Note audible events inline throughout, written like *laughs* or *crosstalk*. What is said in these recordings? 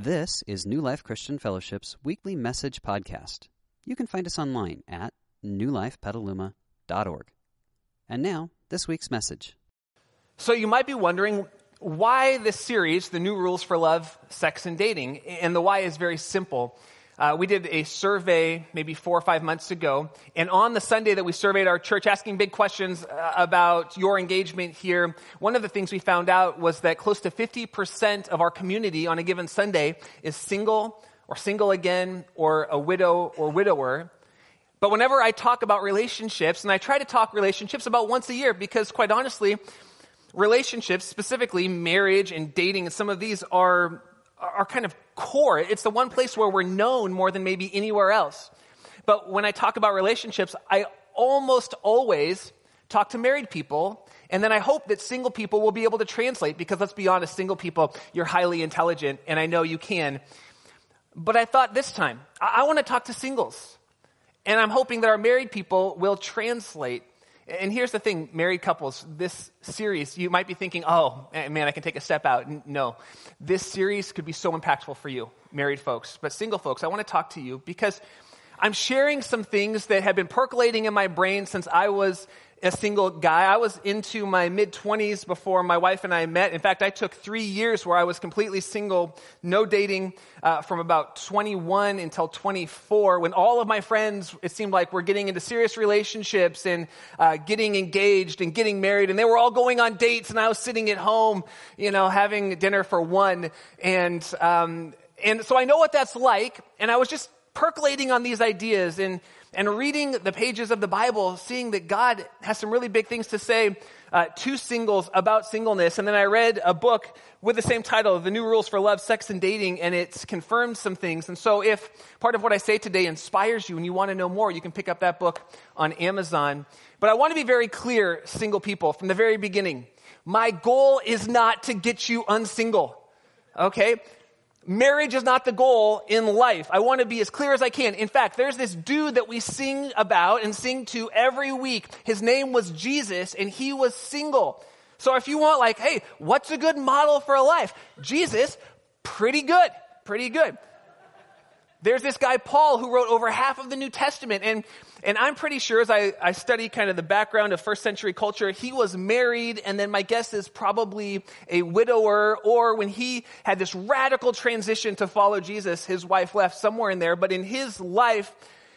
This is New Life Christian Fellowship's weekly message podcast. You can find us online at newlifepetaluma.org. And now, this week's message. So you might be wondering why this series, The New Rules for Love, Sex, and Dating. And the why is very simple. Uh, we did a survey maybe four or five months ago, and on the Sunday that we surveyed our church, asking big questions uh, about your engagement here, one of the things we found out was that close to 50% of our community on a given Sunday is single or single again or a widow or widower. But whenever I talk about relationships, and I try to talk relationships about once a year because quite honestly, relationships, specifically marriage and dating, and some of these are are kind of core. It's the one place where we're known more than maybe anywhere else. But when I talk about relationships, I almost always talk to married people. And then I hope that single people will be able to translate because let's be honest, single people, you're highly intelligent and I know you can. But I thought this time, I, I want to talk to singles. And I'm hoping that our married people will translate and here's the thing, married couples, this series, you might be thinking, oh, eh, man, I can take a step out. No. This series could be so impactful for you, married folks. But single folks, I want to talk to you because I'm sharing some things that have been percolating in my brain since I was a single guy. I was into my mid 20s before my wife and I met. In fact, I took three years where I was completely single, no dating, uh, from about 21 until 24, when all of my friends, it seemed like, were getting into serious relationships and uh, getting engaged and getting married, and they were all going on dates, and I was sitting at home, you know, having dinner for one. And, um, and so I know what that's like, and I was just percolating on these ideas and and reading the pages of the Bible, seeing that God has some really big things to say uh, to singles about singleness. And then I read a book with the same title, The New Rules for Love, Sex, and Dating, and it's confirmed some things. And so if part of what I say today inspires you and you want to know more, you can pick up that book on Amazon. But I want to be very clear, single people, from the very beginning. My goal is not to get you unsingle. Okay? Marriage is not the goal in life. I want to be as clear as I can. In fact, there's this dude that we sing about and sing to every week. His name was Jesus and he was single. So if you want like, hey, what's a good model for a life? Jesus, pretty good. Pretty good. There's this guy, Paul, who wrote over half of the New Testament. And, and I'm pretty sure as I, I study kind of the background of first century culture, he was married. And then my guess is probably a widower. Or when he had this radical transition to follow Jesus, his wife left somewhere in there. But in his life,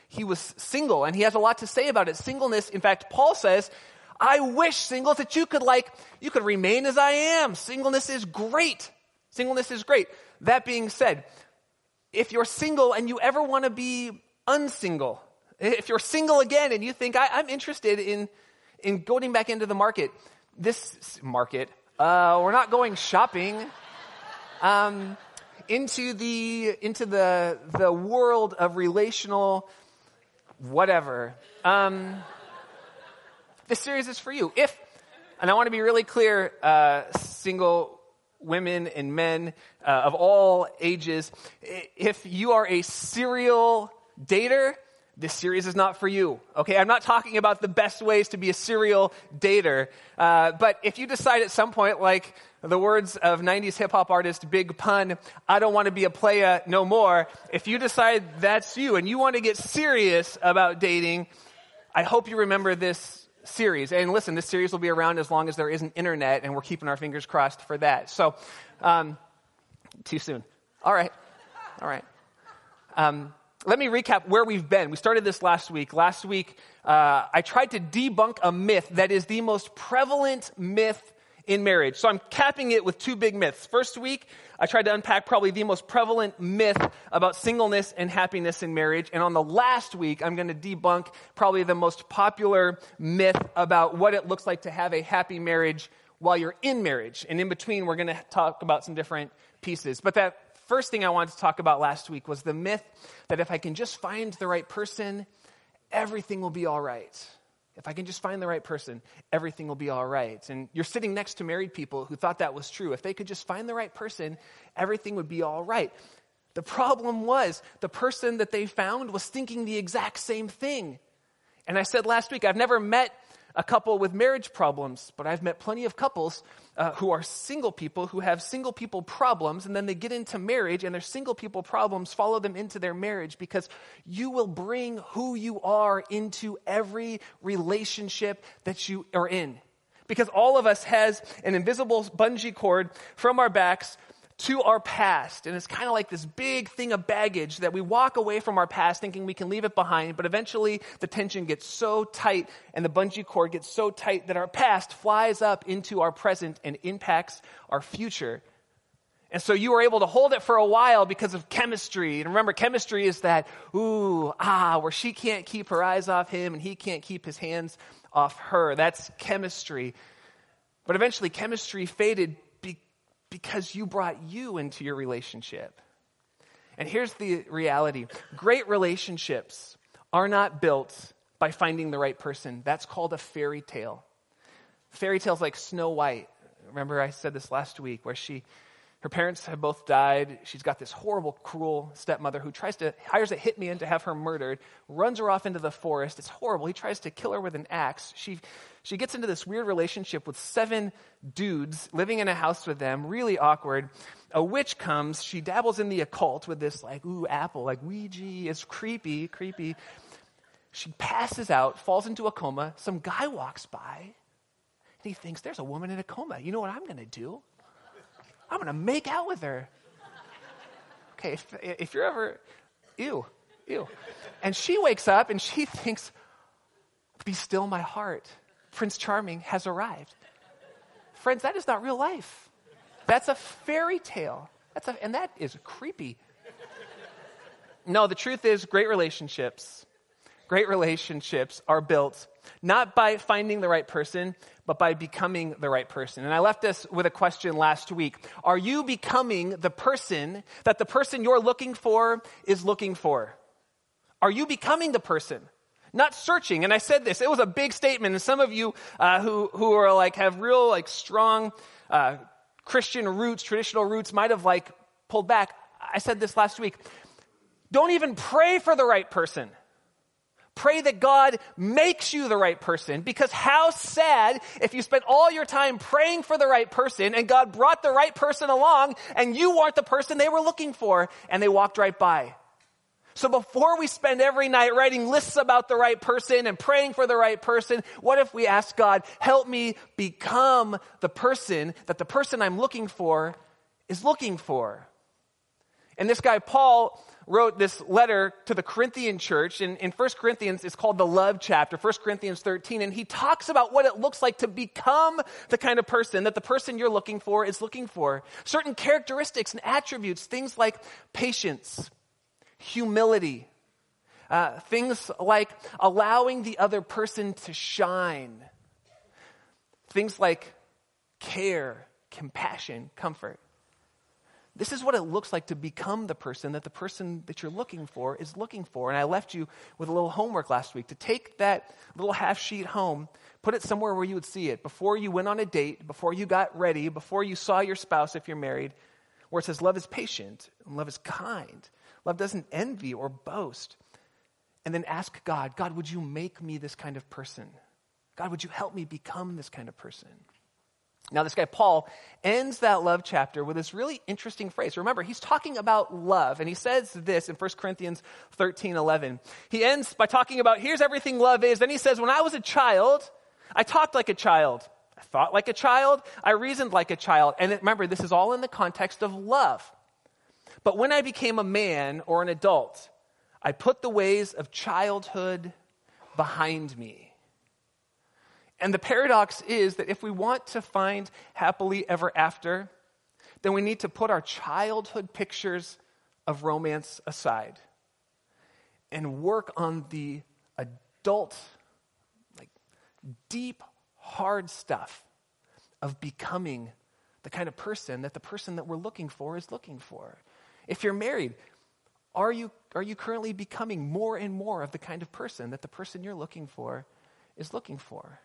he was single. And he has a lot to say about it. Singleness, in fact, Paul says, I wish singles that you could like, you could remain as I am. Singleness is great. Singleness is great. That being said, if you're single and you ever want to be unsingle, if you're single again and you think, I, am interested in, in going back into the market, this market, uh, we're not going shopping, um, into the, into the, the world of relational whatever. Um, this series is for you. If, and I want to be really clear, uh, single women and men uh, of all ages. If you are a serial dater, this series is not for you. Okay, I'm not talking about the best ways to be a serial dater, uh, but if you decide at some point, like the words of 90s hip hop artist Big Pun, I don't want to be a playa no more. If you decide that's you and you want to get serious about dating, I hope you remember this series. And listen, this series will be around as long as there is an internet, and we're keeping our fingers crossed for that. So, um, too soon. All right. All right. Um, let me recap where we've been. We started this last week. Last week, uh, I tried to debunk a myth that is the most prevalent myth in marriage. So I'm capping it with two big myths. First week, I tried to unpack probably the most prevalent myth about singleness and happiness in marriage. And on the last week, I'm going to debunk probably the most popular myth about what it looks like to have a happy marriage while you're in marriage. And in between, we're going to talk about some different pieces. But that first thing I wanted to talk about last week was the myth that if I can just find the right person, everything will be all right. If I can just find the right person, everything will be all right. And you're sitting next to married people who thought that was true. If they could just find the right person, everything would be all right. The problem was the person that they found was thinking the exact same thing. And I said last week, I've never met a couple with marriage problems, but I've met plenty of couples uh, who are single people who have single people problems, and then they get into marriage, and their single people problems follow them into their marriage because you will bring who you are into every relationship that you are in. Because all of us has an invisible bungee cord from our backs to our past. And it's kind of like this big thing of baggage that we walk away from our past thinking we can leave it behind, but eventually the tension gets so tight and the bungee cord gets so tight that our past flies up into our present and impacts our future. And so you were able to hold it for a while because of chemistry. And remember, chemistry is that, ooh, ah, where she can't keep her eyes off him and he can't keep his hands off her. That's chemistry. But eventually, chemistry faded because you brought you into your relationship. And here's the reality great relationships are not built by finding the right person. That's called a fairy tale. Fairy tales like Snow White. Remember, I said this last week where she her parents have both died. She's got this horrible, cruel stepmother who tries to hires a hitman to have her murdered, runs her off into the forest. It's horrible. He tries to kill her with an axe. She she gets into this weird relationship with seven dudes living in a house with them, really awkward. A witch comes, she dabbles in the occult with this like, ooh, apple, like Ouija. It's creepy, creepy. She passes out, falls into a coma. Some guy walks by, and he thinks, there's a woman in a coma. You know what I'm gonna do? I'm going to make out with her. Okay, if, if you're ever, ew, ew. And she wakes up and she *laughs* thinks, Be still my heart. Prince Charming has arrived. Friends, that is not real life. That's a fairy tale. That's a, and that is creepy. No, the truth is, great relationships, great relationships are built not by finding the right person, but by becoming the right person. And I left this with a question last week. Are you becoming the person that the person you're looking for is looking for? Are you becoming the person? Not searching. And I said this, it was a big statement. And some of you uh, who, who are like, have real, like, strong uh, Christian roots, traditional roots, might have like pulled back. I said this last week. Don't even pray for the right person. Pray that God makes you the right person because how sad if you spent all your time praying for the right person and God brought the right person along and you weren't the person they were looking for and they walked right by. So before we spend every night writing lists about the right person and praying for the right person, what if we ask God, help me become the person that the person I'm looking for is looking for? And this guy, Paul, wrote this letter to the Corinthian church. And in 1 Corinthians, it's called the love chapter, 1 Corinthians 13. And he talks about what it looks like to become the kind of person that the person you're looking for is looking for. Certain characteristics and attributes, things like patience, humility, uh, things like allowing the other person to shine, things like care, compassion, comfort. This is what it looks like to become the person that the person that you're looking for is looking for. And I left you with a little homework last week to take that little half sheet home, put it somewhere where you would see it before you went on a date, before you got ready, before you saw your spouse if you're married, where it says love is patient and love is kind. Love doesn't envy or boast. And then ask God, God, would you make me this kind of person? God, would you help me become this kind of person? Now, this guy, Paul, ends that love chapter with this really interesting phrase. Remember, he's talking about love, and he says this in 1 Corinthians 13 11. He ends by talking about here's everything love is. Then he says, When I was a child, I talked like a child. I thought like a child. I reasoned like a child. And remember, this is all in the context of love. But when I became a man or an adult, I put the ways of childhood behind me. And the paradox is that if we want to find happily ever after, then we need to put our childhood pictures of romance aside and work on the adult, like deep, hard stuff of becoming the kind of person that the person that we're looking for is looking for. If you're married, are you, are you currently becoming more and more of the kind of person that the person you're looking for is looking for?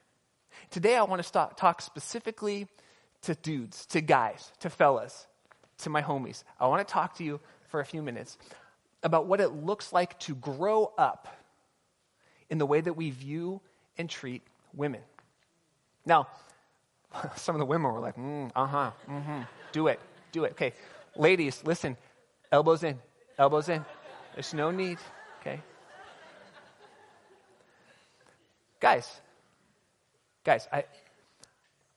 Today, I want to start, talk specifically to dudes, to guys, to fellas, to my homies. I want to talk to you for a few minutes about what it looks like to grow up in the way that we view and treat women. Now, *laughs* some of the women were like, mm, uh huh, mm-hmm, do it, do it. Okay, ladies, listen, elbows in, elbows in. There's no need, okay? Guys, guys, I,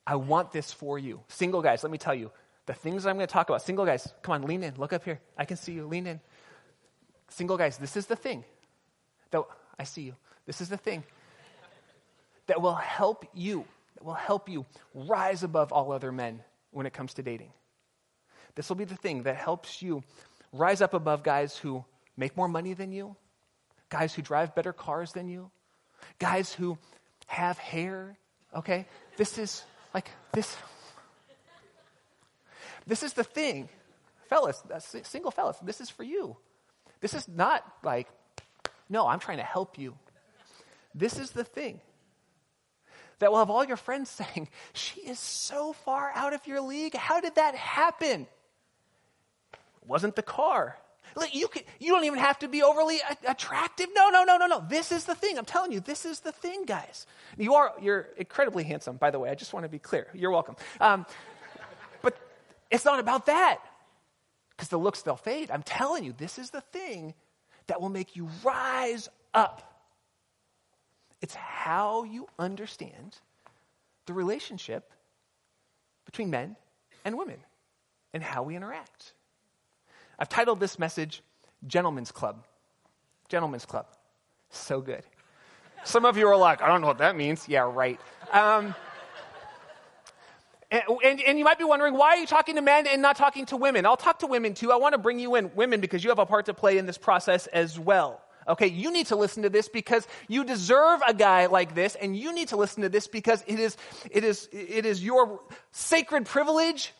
I want this for you. Single guys, let me tell you, the things I'm going to talk about, single guys, come on, lean in, look up here. I can see you, lean in. Single guys, this is the thing. Though I see you. This is the thing that will help you, that will help you rise above all other men when it comes to dating. This will be the thing that helps you rise up above guys who make more money than you, guys who drive better cars than you, guys who have hair, okay? This is like this. This is the thing. Fellas, uh, single fellas, this is for you. This is not like, no, I'm trying to help you. This is the thing that will have all your friends *laughs* saying, She is so far out of your league. How did that happen? It wasn't the car. You, can, you don't even have to be overly attractive. No, no, no, no, no. This is the thing. I'm telling you, this is the thing, guys. You are, you're incredibly handsome, by the way. I just want to be clear. You're welcome. Um, but it's not about that because the looks, they'll fade. I'm telling you, this is the thing that will make you rise up. It's how you understand the relationship between men and women and how we interact. I've titled this message Gentlemen's Club. Gentlemen's Club. So good. Some of you are like, I don't know what that means. Yeah, right. Um, and, and, and, you might be wondering, why are you talking to men and not talking to women? I'll talk to women too. I want to bring you in, women, because you have a part to play in this process as well. Okay, you need to listen to this because you deserve a guy like this, and you need to listen to this because it is, it is, it is your sacred privilege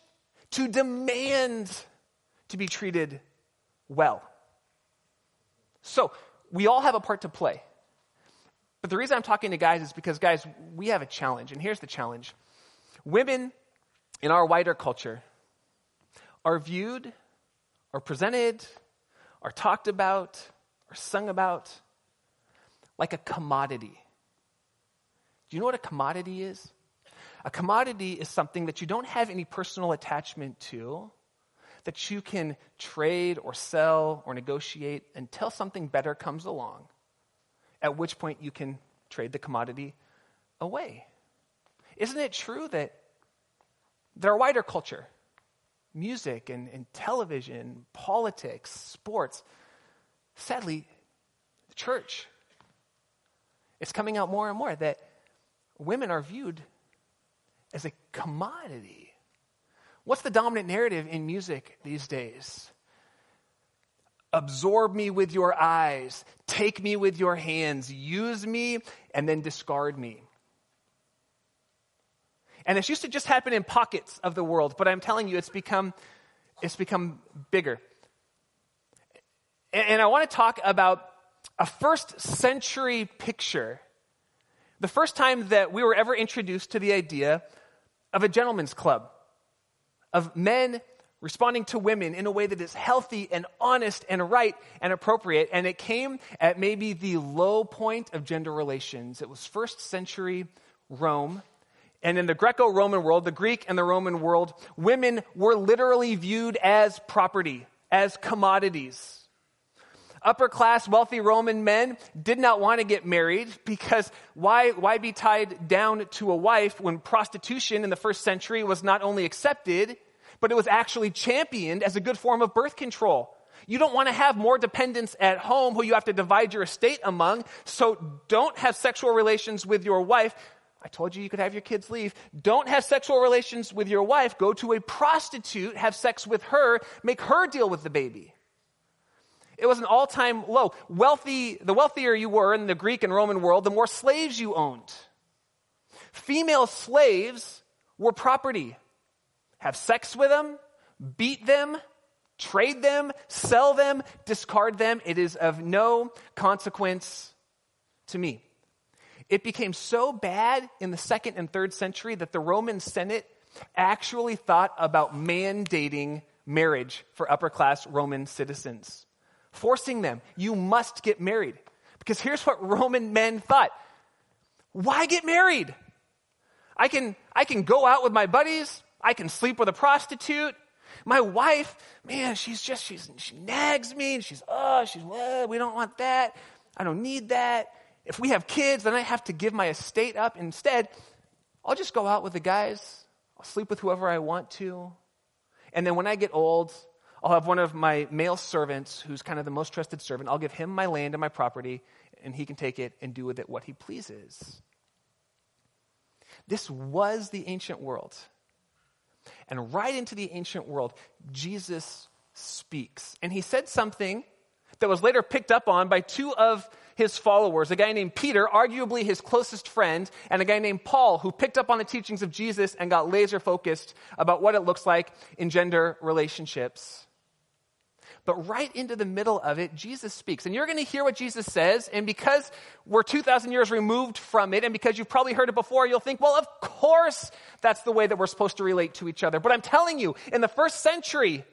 to demand to be treated well. So, we all have a part to play. But the reason I'm talking to guys is because, guys, we have a challenge, and here's the challenge. Women in our wider culture are viewed, or presented, or talked about, or sung about like a commodity. Do you know what a commodity is? A commodity is something that you don't have any personal attachment to, that you can trade or sell or negotiate until something better comes along, at which point you can trade the commodity away. Isn't it true that their wider culture, music and, and television, politics, sports, sadly, the church, it's coming out more and more that women are viewed as a commodity. What's the dominant narrative in music these days? Absorb me with your eyes, take me with your hands, use me, and then discard me. And this used to just happen in pockets of the world, but I'm telling you, it's become, it's become bigger. And I want to talk about a first century picture. The first time that we were ever introduced to the idea of a gentleman's club, of men responding to women in a way that is healthy and honest and right and appropriate. And it came at maybe the low point of gender relations. It was first century Rome. And in the Greco Roman world, the Greek and the Roman world, women were literally viewed as property, as commodities. Upper class, wealthy Roman men did not want to get married because why, why be tied down to a wife when prostitution in the first century was not only accepted, but it was actually championed as a good form of birth control? You don't want to have more dependents at home who you have to divide your estate among, so don't have sexual relations with your wife. I told you you could have your kids leave. Don't have sexual relations with your wife. Go to a prostitute, have sex with her, make her deal with the baby. It was an all time low. Wealthy, the wealthier you were in the Greek and Roman world, the more slaves you owned. Female slaves were property. Have sex with them, beat them, trade them, sell them, discard them. It is of no consequence to me. It became so bad in the second and third century that the Roman Senate actually thought about mandating marriage for upper class Roman citizens forcing them, you must get married. Because here's what Roman men thought why get married? I can, I can go out with my buddies. I can sleep with a prostitute. My wife, man, she's just, she's, she nags me and she's, oh, she's, well, we don't want that. I don't need that. If we have kids, then I have to give my estate up. Instead, I'll just go out with the guys. I'll sleep with whoever I want to. And then when I get old, I'll have one of my male servants, who's kind of the most trusted servant. I'll give him my land and my property, and he can take it and do with it what he pleases. This was the ancient world. And right into the ancient world, Jesus speaks. And he said something that was later picked up on by two of his followers a guy named Peter, arguably his closest friend, and a guy named Paul, who picked up on the teachings of Jesus and got laser focused about what it looks like in gender relationships. But right into the middle of it, Jesus speaks. And you're going to hear what Jesus says. And because we're 2,000 years removed from it, and because you've probably heard it before, you'll think, well, of course that's the way that we're supposed to relate to each other. But I'm telling you, in the first century,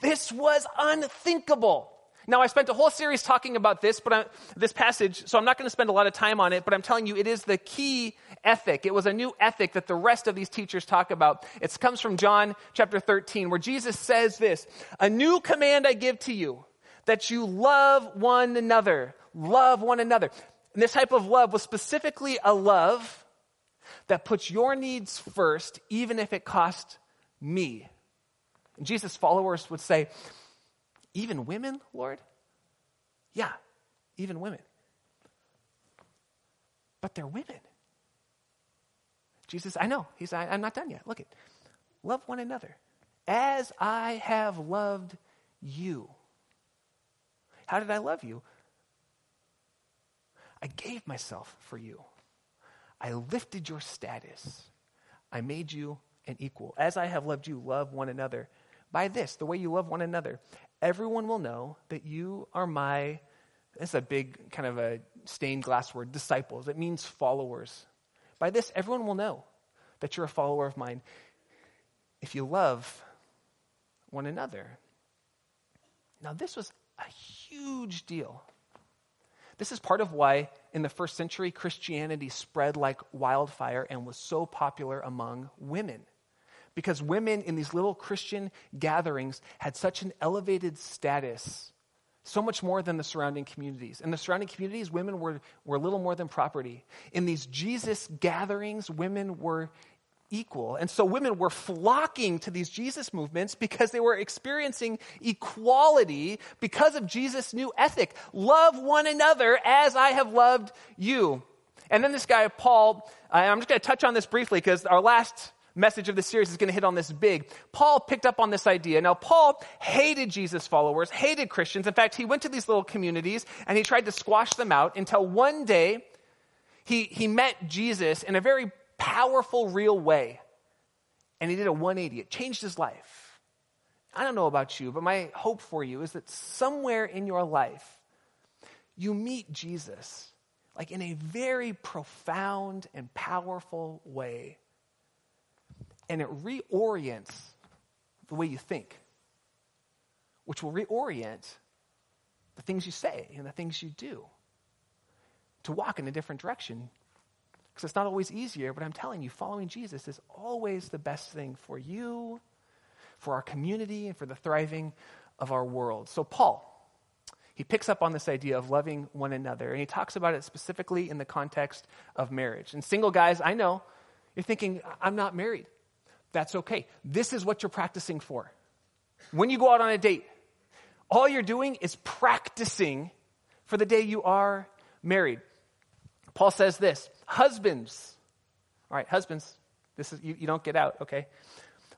this was unthinkable. Now, I spent a whole series talking about this, but I, this passage, so I'm not going to spend a lot of time on it, but I'm telling you, it is the key ethic. It was a new ethic that the rest of these teachers talk about. It comes from John chapter 13, where Jesus says this A new command I give to you, that you love one another. Love one another. And this type of love was specifically a love that puts your needs first, even if it cost me. And Jesus' followers would say, even women, Lord? Yeah, even women. But they're women. Jesus, I know. He's, I, I'm not done yet. Look at, love one another as I have loved you. How did I love you? I gave myself for you. I lifted your status. I made you an equal. As I have loved you, love one another. By this, the way you love one another, everyone will know that you are my, it's a big kind of a stained glass word, disciples. It means followers. By this, everyone will know that you're a follower of mine if you love one another. Now, this was a huge deal. This is part of why, in the first century, Christianity spread like wildfire and was so popular among women because women in these little Christian gatherings had such an elevated status, so much more than the surrounding communities. In the surrounding communities, women were, were little more than property. In these Jesus gatherings, women were equal. And so women were flocking to these Jesus movements because they were experiencing equality because of Jesus' new ethic love one another as I have loved you. And then this guy, Paul, I'm just going to touch on this briefly because our last message of the series is going to hit on this big. Paul picked up on this idea. Now, Paul hated Jesus' followers, hated Christians. In fact, he went to these little communities and he tried to squash them out until one day he, he met Jesus in a very powerful, real way. And he did a 180. It changed his life. I don't know about you, but my hope for you is that somewhere in your life, you meet Jesus, like in a very profound and powerful way and it reorients the way you think, which will reorient the things you say and the things you do to walk in a different direction. Because it's not always easier, but I'm telling you, following Jesus is always the best thing for you, for our community, and for the thriving of our world. So, Paul, he picks up on this idea of loving one another, and he talks about it specifically in the context of marriage. And single guys, I know, you're thinking, I'm not married. That's okay. This is what you're practicing for. When you go out on a date, all you're doing is practicing for the day you are married. Paul says this Husbands, all right, husbands, this is, you, you don't get out, okay?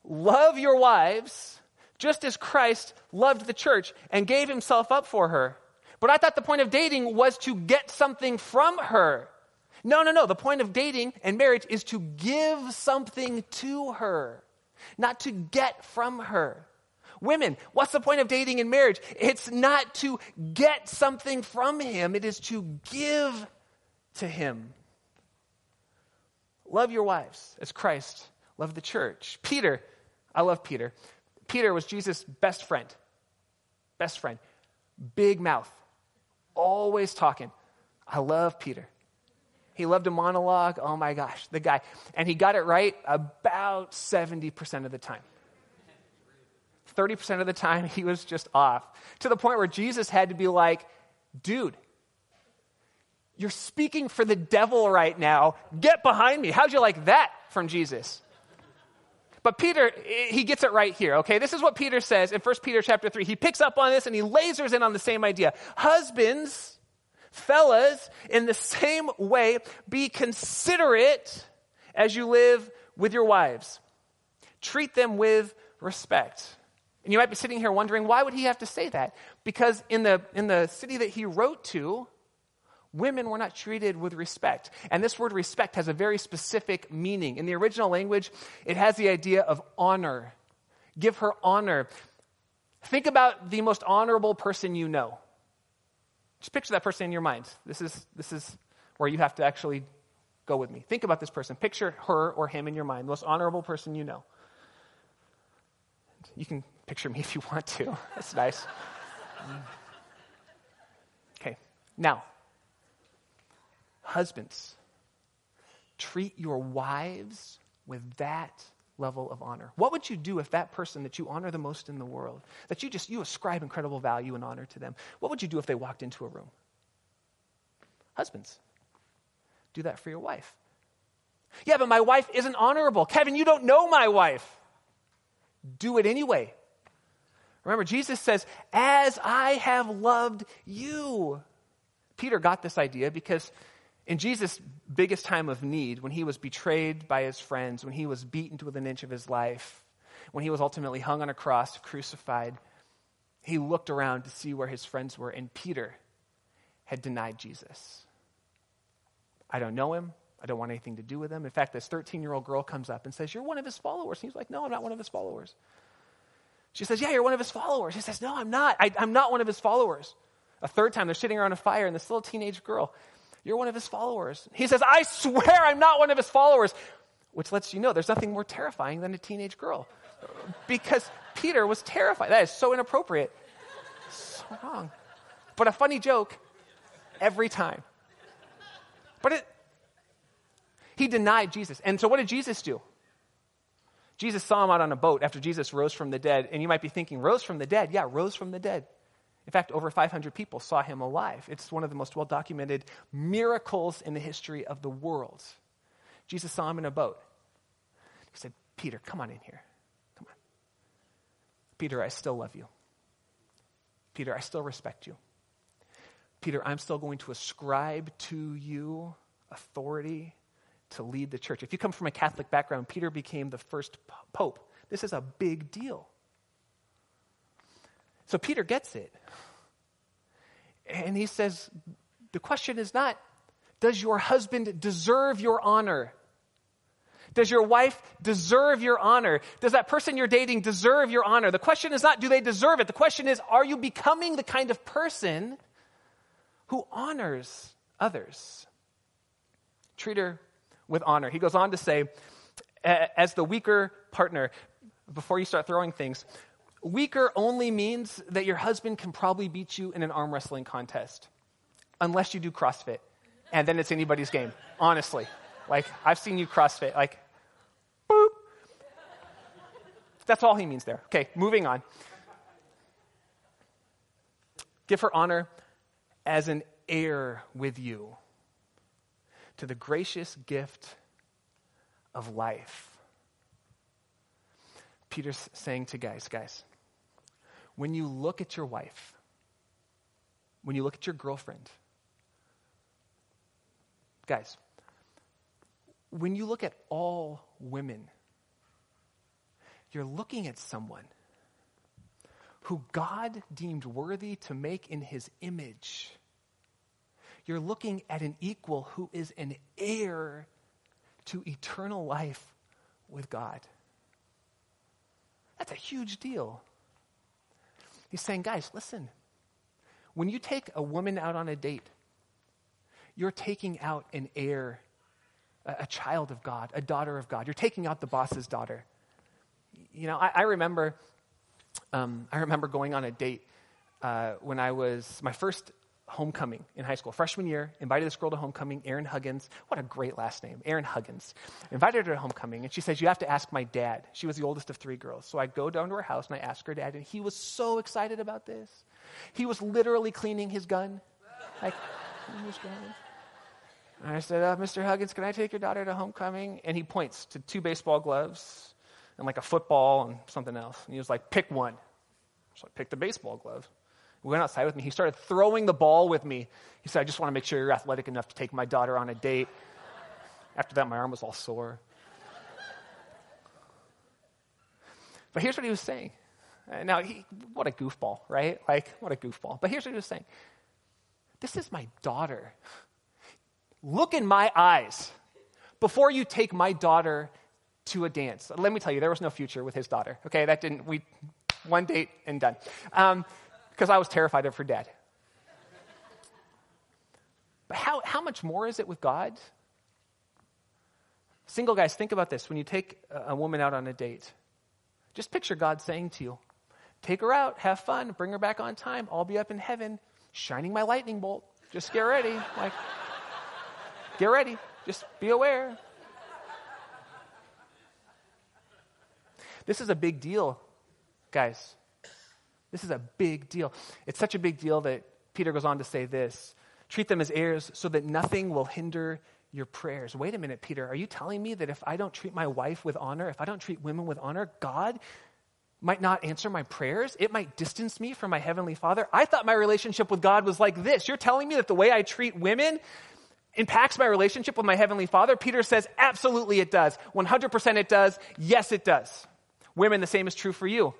Love your wives just as Christ loved the church and gave himself up for her. But I thought the point of dating was to get something from her. No, no, no. The point of dating and marriage is to give something to her, not to get from her. Women, what's the point of dating and marriage? It's not to get something from him, it is to give to him. Love your wives as Christ loved the church. Peter, I love Peter. Peter was Jesus' best friend. Best friend. Big mouth. Always talking. I love Peter. He loved a monologue. Oh my gosh, the guy. And he got it right about 70% of the time. 30% of the time, he was just off. To the point where Jesus had to be like, dude, you're speaking for the devil right now. Get behind me. How'd you like that from Jesus? But Peter, he gets it right here, okay? This is what Peter says in 1 Peter chapter 3. He picks up on this and he lasers in on the same idea. Husbands, fellas, in the same way, be considerate as you live with your wives. Treat them with respect. And you might be sitting here wondering, why would he have to say that? Because in the, in the city that he wrote to, women were not treated with respect. And this word respect has a very specific meaning. In the original language, it has the idea of honor. Give her honor. Think about the most honorable person you know. Just picture that person in your mind. This is, this is where you have to actually go with me. Think about this person. Picture her or him in your mind, the most honorable person you know. You can picture me *laughs* if you want to. That's nice. Okay, now, Husbands, treat your wives with that level of honor. What would you do if that person that you honor the most in the world, that you just you ascribe incredible value and honor to them, what would you do if they walked into a room? Husbands, do that for your wife. Yeah, but my wife isn't honorable. Kevin, you don't know my wife. Do it anyway. Remember, Jesus says, As I have loved you. Peter got this idea because in Jesus' biggest time of need, when he was betrayed by his friends, when he was beaten to within an inch of his life, when he was ultimately hung on a cross, crucified, he looked around to see where his friends were, and Peter had denied Jesus. I don't know him. I don't want anything to do with him. In fact, this 13 year old girl comes up and says, You're one of his followers. And he's like, No, I'm not one of his followers. She says, Yeah, you're one of his followers. He says, No, I'm not. I, am not one of his followers. A third time, they're sitting around a fire, and this little teenage girl you're one of his followers. He says, I swear I'm not one of his followers, which lets you know there's nothing more terrifying than a teenage girl. Because Peter was terrified. That is so inappropriate. So wrong. But a funny joke every time. But it, he denied Jesus. And so what did Jesus do? Jesus saw him out on a boat after Jesus rose from the dead. And you might be thinking, rose from the dead? Yeah, rose from the dead. In fact, over 500 people saw him alive. It's one of the most well documented miracles in the history of the world. Jesus saw him in a boat. He said, Peter, come on in here. Come on. Peter, I still love you. Peter, I still respect you. Peter, I'm still going to ascribe to you authority to lead the church. If you come from a Catholic background, Peter became the first pope. This is a big deal. So Peter gets it. And he says, the question is not, does your husband deserve your honor? Does your wife deserve your honor? Does that person you're dating deserve your honor? The question is not, do they deserve it? The question is, are you becoming the kind of person who honors others? Treat her with honor. He goes on to say, as the weaker partner, before you start throwing things, Weaker only means that your husband can probably beat you in an arm wrestling contest, unless you do CrossFit. And then it's anybody's game, honestly. Like, I've seen you CrossFit. Like, boop. That's all he means there. Okay, moving on. Give her honor as an heir with you to the gracious gift of life. Peter's saying to guys, guys, when you look at your wife, when you look at your girlfriend, guys, when you look at all women, you're looking at someone who God deemed worthy to make in his image. You're looking at an equal who is an heir to eternal life with God. That's a huge deal. He's saying, guys, listen. When you take a woman out on a date, you're taking out an heir, a, a child of God, a daughter of God. You're taking out the boss's daughter. You know, I, I remember, um, I remember going on a date uh, when I was my first homecoming in high school. Freshman year, invited this girl to homecoming, Erin Huggins. What a great last name, Erin Huggins. Invited her to homecoming, and she says, You have to ask my dad. She was the oldest of three girls. So I go down to her house and I ask her dad, and he was so excited about this. He was literally cleaning his gun. Like, his gun. And I said, uh, Mr. Huggins, can I take your daughter to homecoming? And he points to two baseball gloves and like a football and something else. And he was like, Pick one. So I picked the baseball glove. He went outside with me. He started throwing the ball with me. He said, I just want to make sure you're athletic enough to take my daughter on a date. After that, my arm was all sore. But here's what he was saying. Uh, now, he, what a goofball, right? Like, what a goofball. But here's what he was saying This is my daughter. Look in my eyes before you take my daughter to a dance. Let me tell you, there was no future with his daughter. Okay, that didn't, we, one date and done. Um, because I was terrified of her dad. But how, how much more is it with God? Single guys, think about this. When you take a woman out on a date, just picture God saying to you, Take her out, have fun, bring her back on time. I'll be up in heaven, shining my lightning bolt. Just get ready. Like, get ready. Just be aware. This is a big deal, guys. This is a big deal. It's such a big deal that Peter goes on to say this treat them as heirs so that nothing will hinder your prayers. Wait a minute, Peter. Are you telling me that if I don't treat my wife with honor, if I don't treat women with honor, God might not answer my prayers? It might distance me from my heavenly Father? I thought my relationship with God was like this. You're telling me that the way I treat women impacts my relationship with my heavenly Father? Peter says, absolutely it does. 100% it does. Yes, it does. Women, the same is true for you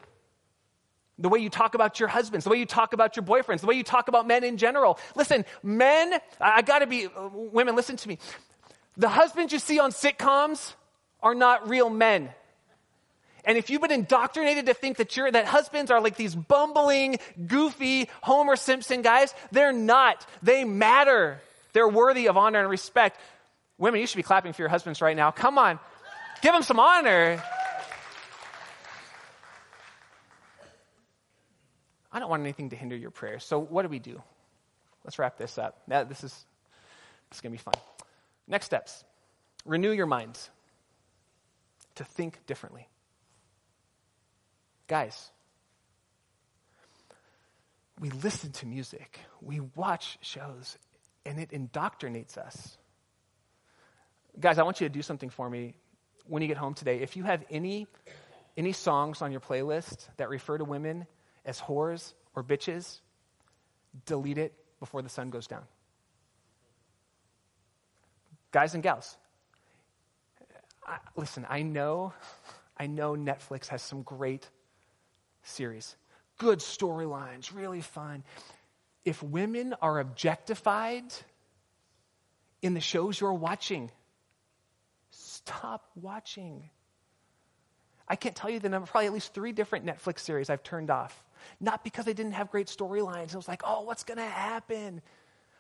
the way you talk about your husbands, the way you talk about your boyfriends, the way you talk about men in general. Listen, men, I gotta be, uh, women, listen to me. The husbands you see on sitcoms are not real men. And if you've been indoctrinated to think that you're, that husbands are like these bumbling, goofy Homer Simpson guys, they're not. They matter. They're worthy of honor and respect. Women, you should be clapping for your husbands right now. Come on. Give them some honor. I don't want anything to hinder your prayers. So what do we do? Let's wrap this up. Now, this is is going to be fun. Next steps. Renew your minds to think differently. Guys, we listen to music, we watch shows, and it indoctrinates us. Guys, I want you to do something for me when you get home today. If you have any any songs on your playlist that refer to women as whores or bitches, delete it before the sun goes down. Guys and gals, I, listen, I know, I know Netflix has some great series, good storylines, really fun. If women are objectified in the shows you're watching, stop watching. I can't tell you the number, probably at least three different Netflix series I've turned off not because they didn't have great storylines. It was like, oh, what's going to happen?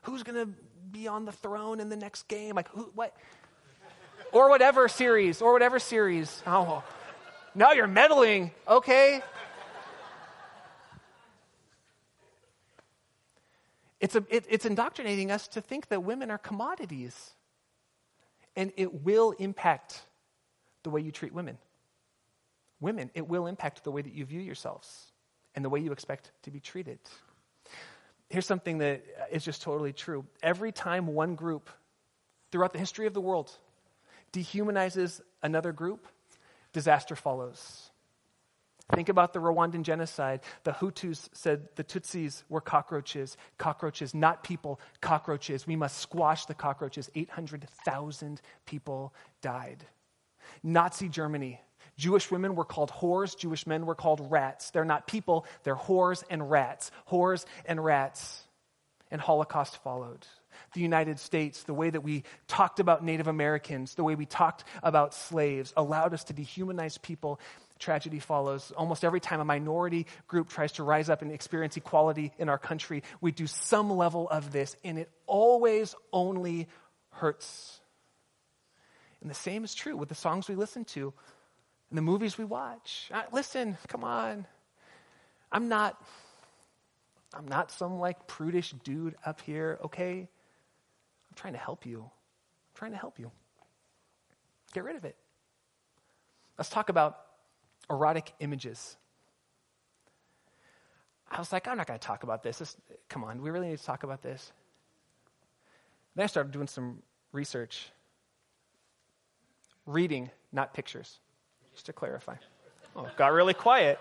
Who's going to be on the throne in the next game? Like, who, what? or whatever series, or whatever series. Oh, now you're meddling. Okay. It's, a, it, it's indoctrinating us to think that women are commodities. And it will impact the way you treat women. Women, it will impact the way that you view yourselves and the way you expect to be treated. Here's something that is just totally true. Every time one group throughout the history of the world dehumanizes another group, disaster follows. Think about the Rwandan genocide. The Hutus said the Tutsis were cockroaches. Cockroaches, not people, cockroaches. We must squash the cockroaches. 800,000 people died. Nazi Germany, Jewish women were called whores, Jewish men were called rats. They're not people, they're whores and rats. Whores and rats. And Holocaust followed. The United States, the way that we talked about Native Americans, the way we talked about slaves, allowed us to dehumanize people. Tragedy follows. Almost every time a minority group tries to rise up and experience equality in our country, we do some level of this, and it always only hurts. And the same is true with the songs we listen to and the movies we watch. I, listen, come on. I'm not I'm not some like prudish dude up here, okay? I'm trying to help you. I'm trying to help you. Get rid of it. Let's talk about erotic images. I was like, I'm not going to talk about this. this. Come on, we really need to talk about this. Then I started doing some research. Reading, not pictures, just to clarify. Oh, got really quiet.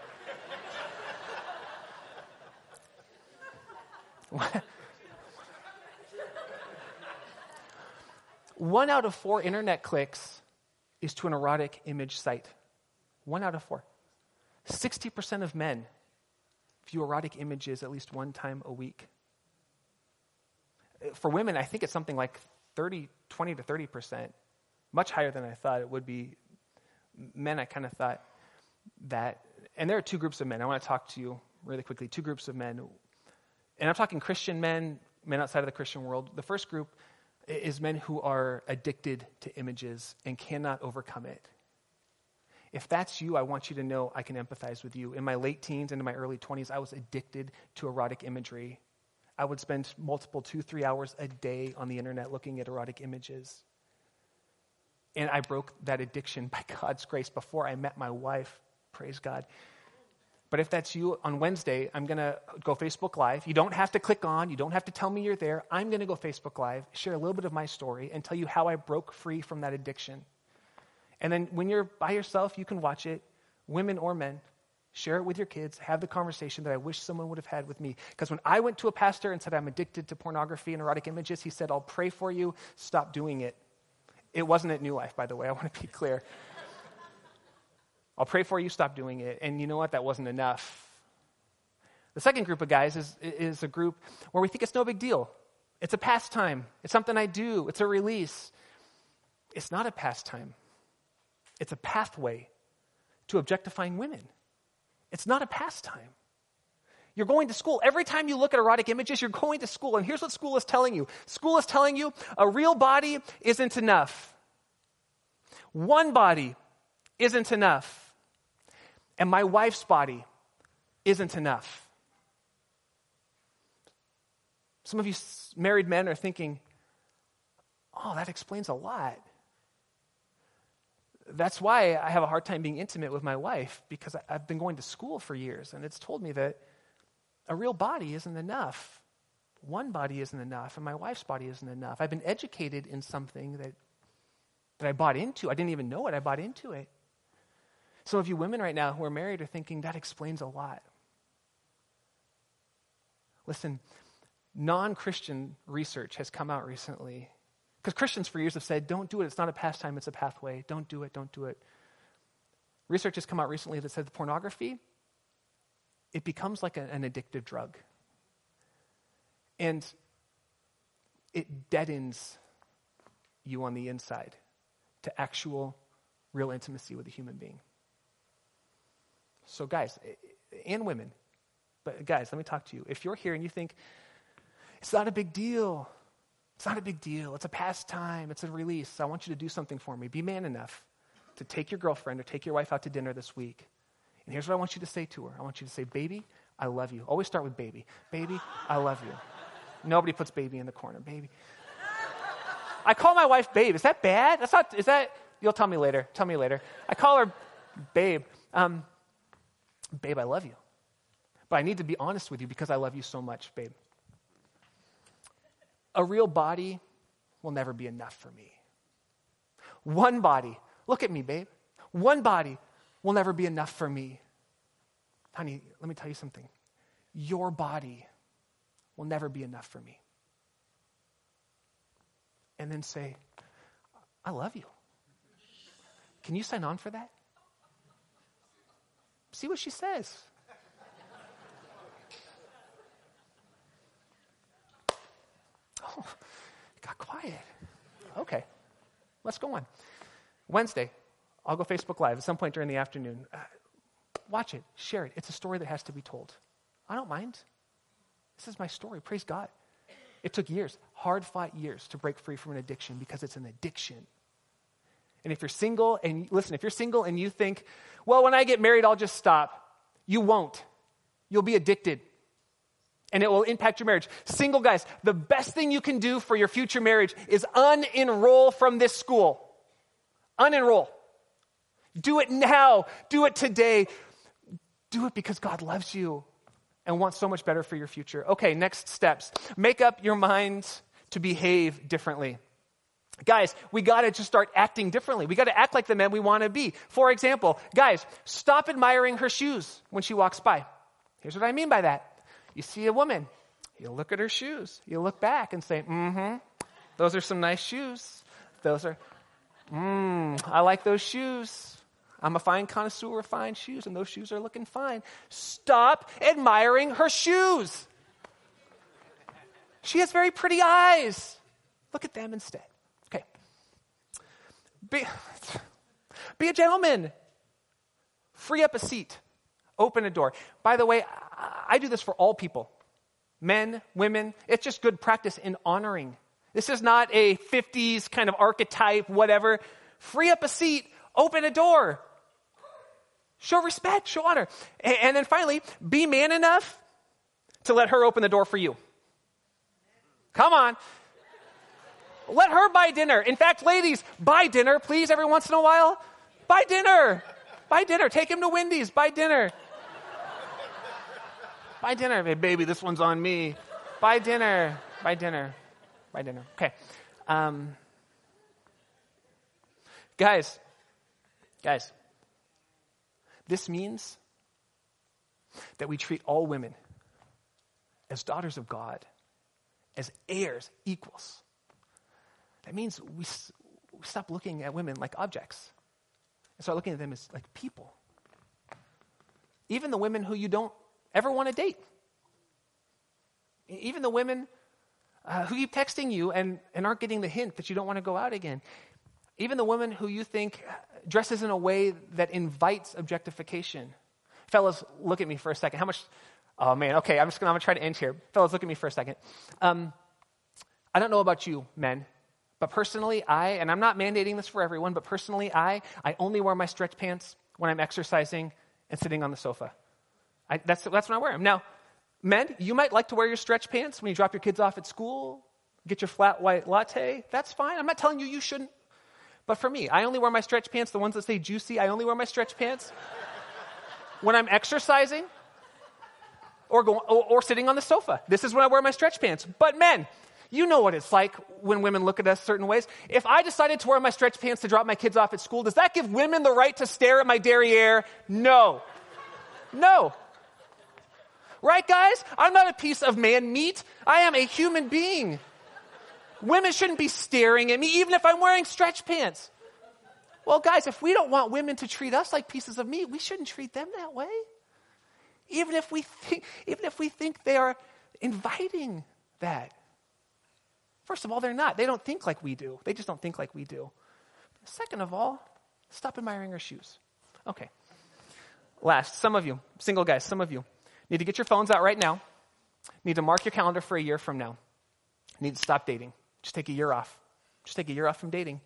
*laughs* One out of four internet clicks is to an erotic image site. One out of four. 60% of men view erotic images at least one time a week. For women, I think it's something like 30, 20 to 30%, much higher than I thought it would be. Men, I kind of thought that, and there are two groups of men. I want to talk to you really quickly. Two groups of men. And I'm talking Christian men, men outside of the Christian world. The first group is men who are addicted to images and cannot overcome it. If that's you, I want you to know I can empathize with you. In my late teens and in my early 20s, I was addicted to erotic imagery. I would spend multiple two, three hours a day on the internet looking at erotic images. And I broke that addiction by *laughs* God's grace before I met my wife. Praise God. But if that's you on Wednesday, I'm going to go Facebook Live. You don't have to click on, you don't have to tell me you're there. I'm going to go Facebook Live, share a little bit of my story, and tell you how I broke free from that addiction. And then when you're by yourself, you can watch it, women or men. Share it with your kids. Have the conversation that I wish someone would have had with me. Because when I went to a pastor and said, I'm addicted to pornography and erotic images, he said, I'll pray for you. Stop doing it. It wasn't at New Life, by the way. I want to be clear. I'll pray for you, stop doing it. And you know what? That wasn't enough. The second group of guys is, is a group where we think it's no big deal. It's a pastime. It's something I do. It's a release. It's not a pastime. It's a pathway to objectifying women. It's not a pastime. You're going to school. Every time you look at erotic images, you're going to school. And here's what school is telling you school is telling you a real body isn't enough. One body isn't enough and my wife's body isn't enough. Some of you married men are thinking, oh, that explains a lot. That's why I have a hard time being intimate with my wife because I've been going to school for years and it's told me that a real body isn't enough. One body isn't enough, and my wife's body isn't enough. I've been educated in something that, that I bought into. I didn't even know it, I bought into it. Some of you women right now who are married are thinking that explains a lot. Listen, non Christian research has come out recently. Because Christians for years have said, don't do it. It's not a pastime, it's a pathway. Don't do it, don't do it. Research has come out recently that said the pornography, it becomes like a, an addictive drug. And it deadens you on the inside to actual, real intimacy with a human being. So, guys, and women, but guys, let me talk to you. If you're here and you think, it's not a big deal, it's not a big deal, it's a pastime, it's a release, I want you to do something for me. Be man enough to take your girlfriend or take your wife out to dinner this week. And here's what I want you to say to her I want you to say, Baby, I love you. Always start with baby. Baby, I love you. Nobody puts baby in the corner. Baby. I call my wife babe. Is that bad? That's not, is that, you'll tell me later. Tell me later. I call her babe. Um, Babe, I love you. But I need to be honest with you because I love you so much, babe. A real body will never be enough for me. One body, look at me, babe. One body will never be enough for me. Honey, let me tell you something. Your body will never be enough for me. And then say, I love you. Can you sign on for that? See what she says. *laughs* Oh, got quiet. Okay, let's go on. Wednesday, I'll go Facebook Live at some point during the afternoon. Uh, watch it, share it. It's a story that has to be told. I don't mind. This is my story. Praise God. It took years, hard fought years, to break free from an addiction because it's an addiction. And if you're single, and listen, if you're single and you think, well, when I get married, I'll just stop, you won't. You'll be addicted. and it will impact your marriage. Single guys, the best thing you can do for your future marriage is unenroll from this school. Unenroll. Do it now. Do it today. Do it because God loves you and wants so much better for your future. Okay, next steps. Make up your mind to behave differently. Guys, we got to just start acting differently. We got to act like the men we want to be. For example, guys, stop admiring her shoes when she walks by. Here's what I mean by that. You see a woman, you look at her shoes, you look back and say, mm hmm, those are some nice shoes. Those are, mmm, I like those shoes. I'm a fine connoisseur of fine shoes, and those shoes are looking fine. Stop admiring her shoes. She has very pretty eyes. Look at them instead. Okay. Be, be a gentleman. Free up a seat. Open a door. By the way, I do this for all people men, women. It's just good practice in honoring. This is not a 50s kind of archetype, whatever. Free up a seat, open a door. Show respect, show honor. And, and then finally, be man enough to let her open the door for you. Come on. Let her buy dinner. In fact, ladies, buy dinner, please, every once in a while. Buy dinner. Buy dinner. Take him to Wendy's. Buy dinner. Buy dinner. Hey, baby, this one's on me. Buy dinner. Buy dinner. Buy dinner. Okay. Um, guys, guys, this means that we treat all women as daughters of God, as heirs, equals. That means we, we stop looking at women like objects and start looking at them as like people. Even the women who you don't ever want to date. Even the women uh, who keep texting you and, and aren't getting the hint that you don't want to go out again. Even the women who you think dresses in a way that invites objectification. Fellas, look at me for a second. How much? Oh man, okay, I'm just gonna, I'm gonna try to end here. Fellas, look at me for a second. Um, I don't know about you, men, but personally, I, and I'm not mandating this for everyone, but personally, I, I only wear my stretch pants when I'm exercising and sitting on the sofa. I, that's, that's when I wear them. Now, men, you might like to wear your stretch pants when you drop your kids off at school, get your flat white latte. That's fine. I'm not telling you you shouldn't. But for me, I only wear my stretch pants, the ones that say juicy. I only wear my stretch pants when I'm exercising or, go, or, or sitting on the sofa. This is when I wear my stretch pants. But men, you know what it's like when women look at us certain ways. If I decided to wear my stretch pants to drop my kids off at school, does that give women the right to stare at my derriere? No. No. Right, guys? I'm not a piece of man meat. I am a human being. Women shouldn't be staring at me, even if I'm wearing stretch pants. Well, guys, if we don't want women to treat us like pieces of meat, we shouldn't treat them that way. Even if we think, even if we think they are inviting that. First of all, they're not. They don't think like we do. They just don't think like we do. Second of all, stop admiring our shoes. Okay. Last, some of you, single guys, some of you, Need to get your phones out right now. Need to mark your calendar for a year from now. Need to stop dating. Just take a year off. Just take a year off from dating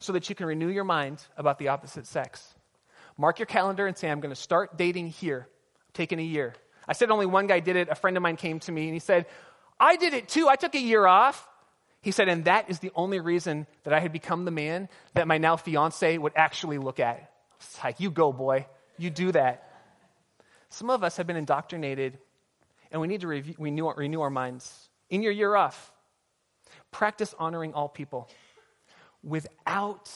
so that you can renew your mind about the opposite sex. Mark your calendar and say, I'm going to start dating here. I'm taking a year. I said only one guy did it. A friend of mine came to me and he said, I did it too. I took a year off. He said, and that is the only reason that I had become the man that my now fiance would actually look at. It's like, you go, boy. You do that. Some of us have been indoctrinated, and we need to renew, renew our minds. In your year off, practice honoring all people without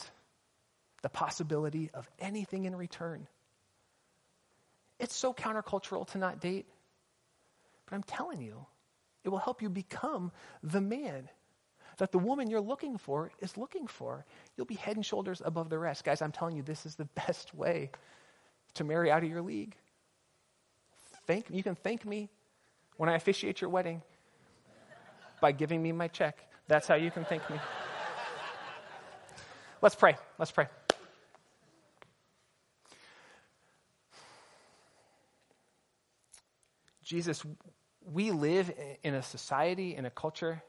the possibility of anything in return. It's so countercultural to not date, but I'm telling you, it will help you become the man that the woman you're looking for is looking for. You'll be head and shoulders above the rest. Guys, I'm telling you, this is the *laughs* best way to marry out of your league. Thank, you can thank me when I officiate your wedding by giving me my check. That's how you can thank me. Let's pray. Let's pray. Jesus, we live in a society, in a culture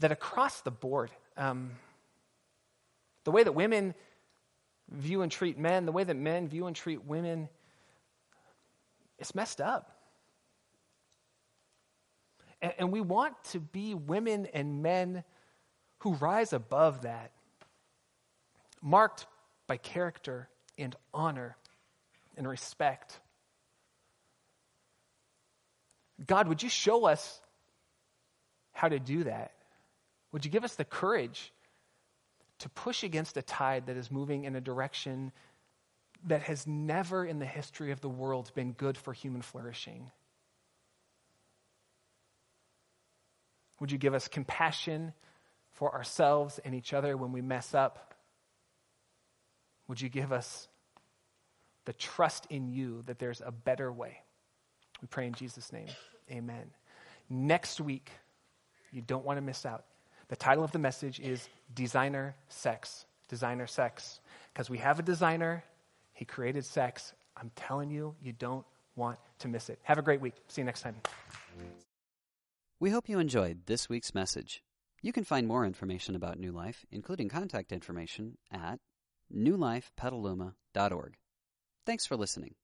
that across the board, um, the way that women view and treat men, the way that men view and treat women, it's messed up. And, and we want to be women and men who rise above that, marked by character and honor and respect. God, would you show us how to do that? Would you give us the courage to push against a tide that is moving in a direction that has never in the history of the world been good for human flourishing? Would you give us compassion for ourselves and each other when we mess up? Would you give us the trust in you that there's a better way? We pray in Jesus' name. Amen. Next week, you don't want to miss out. The title of the message is Designer Sex. Designer Sex. Because we have a designer, he created sex. I'm telling you, you don't want to miss it. Have a great week. See you next time. We hope you enjoyed this week's message. You can find more information about New Life, including contact information, at newlifepetaluma.org. Thanks for listening.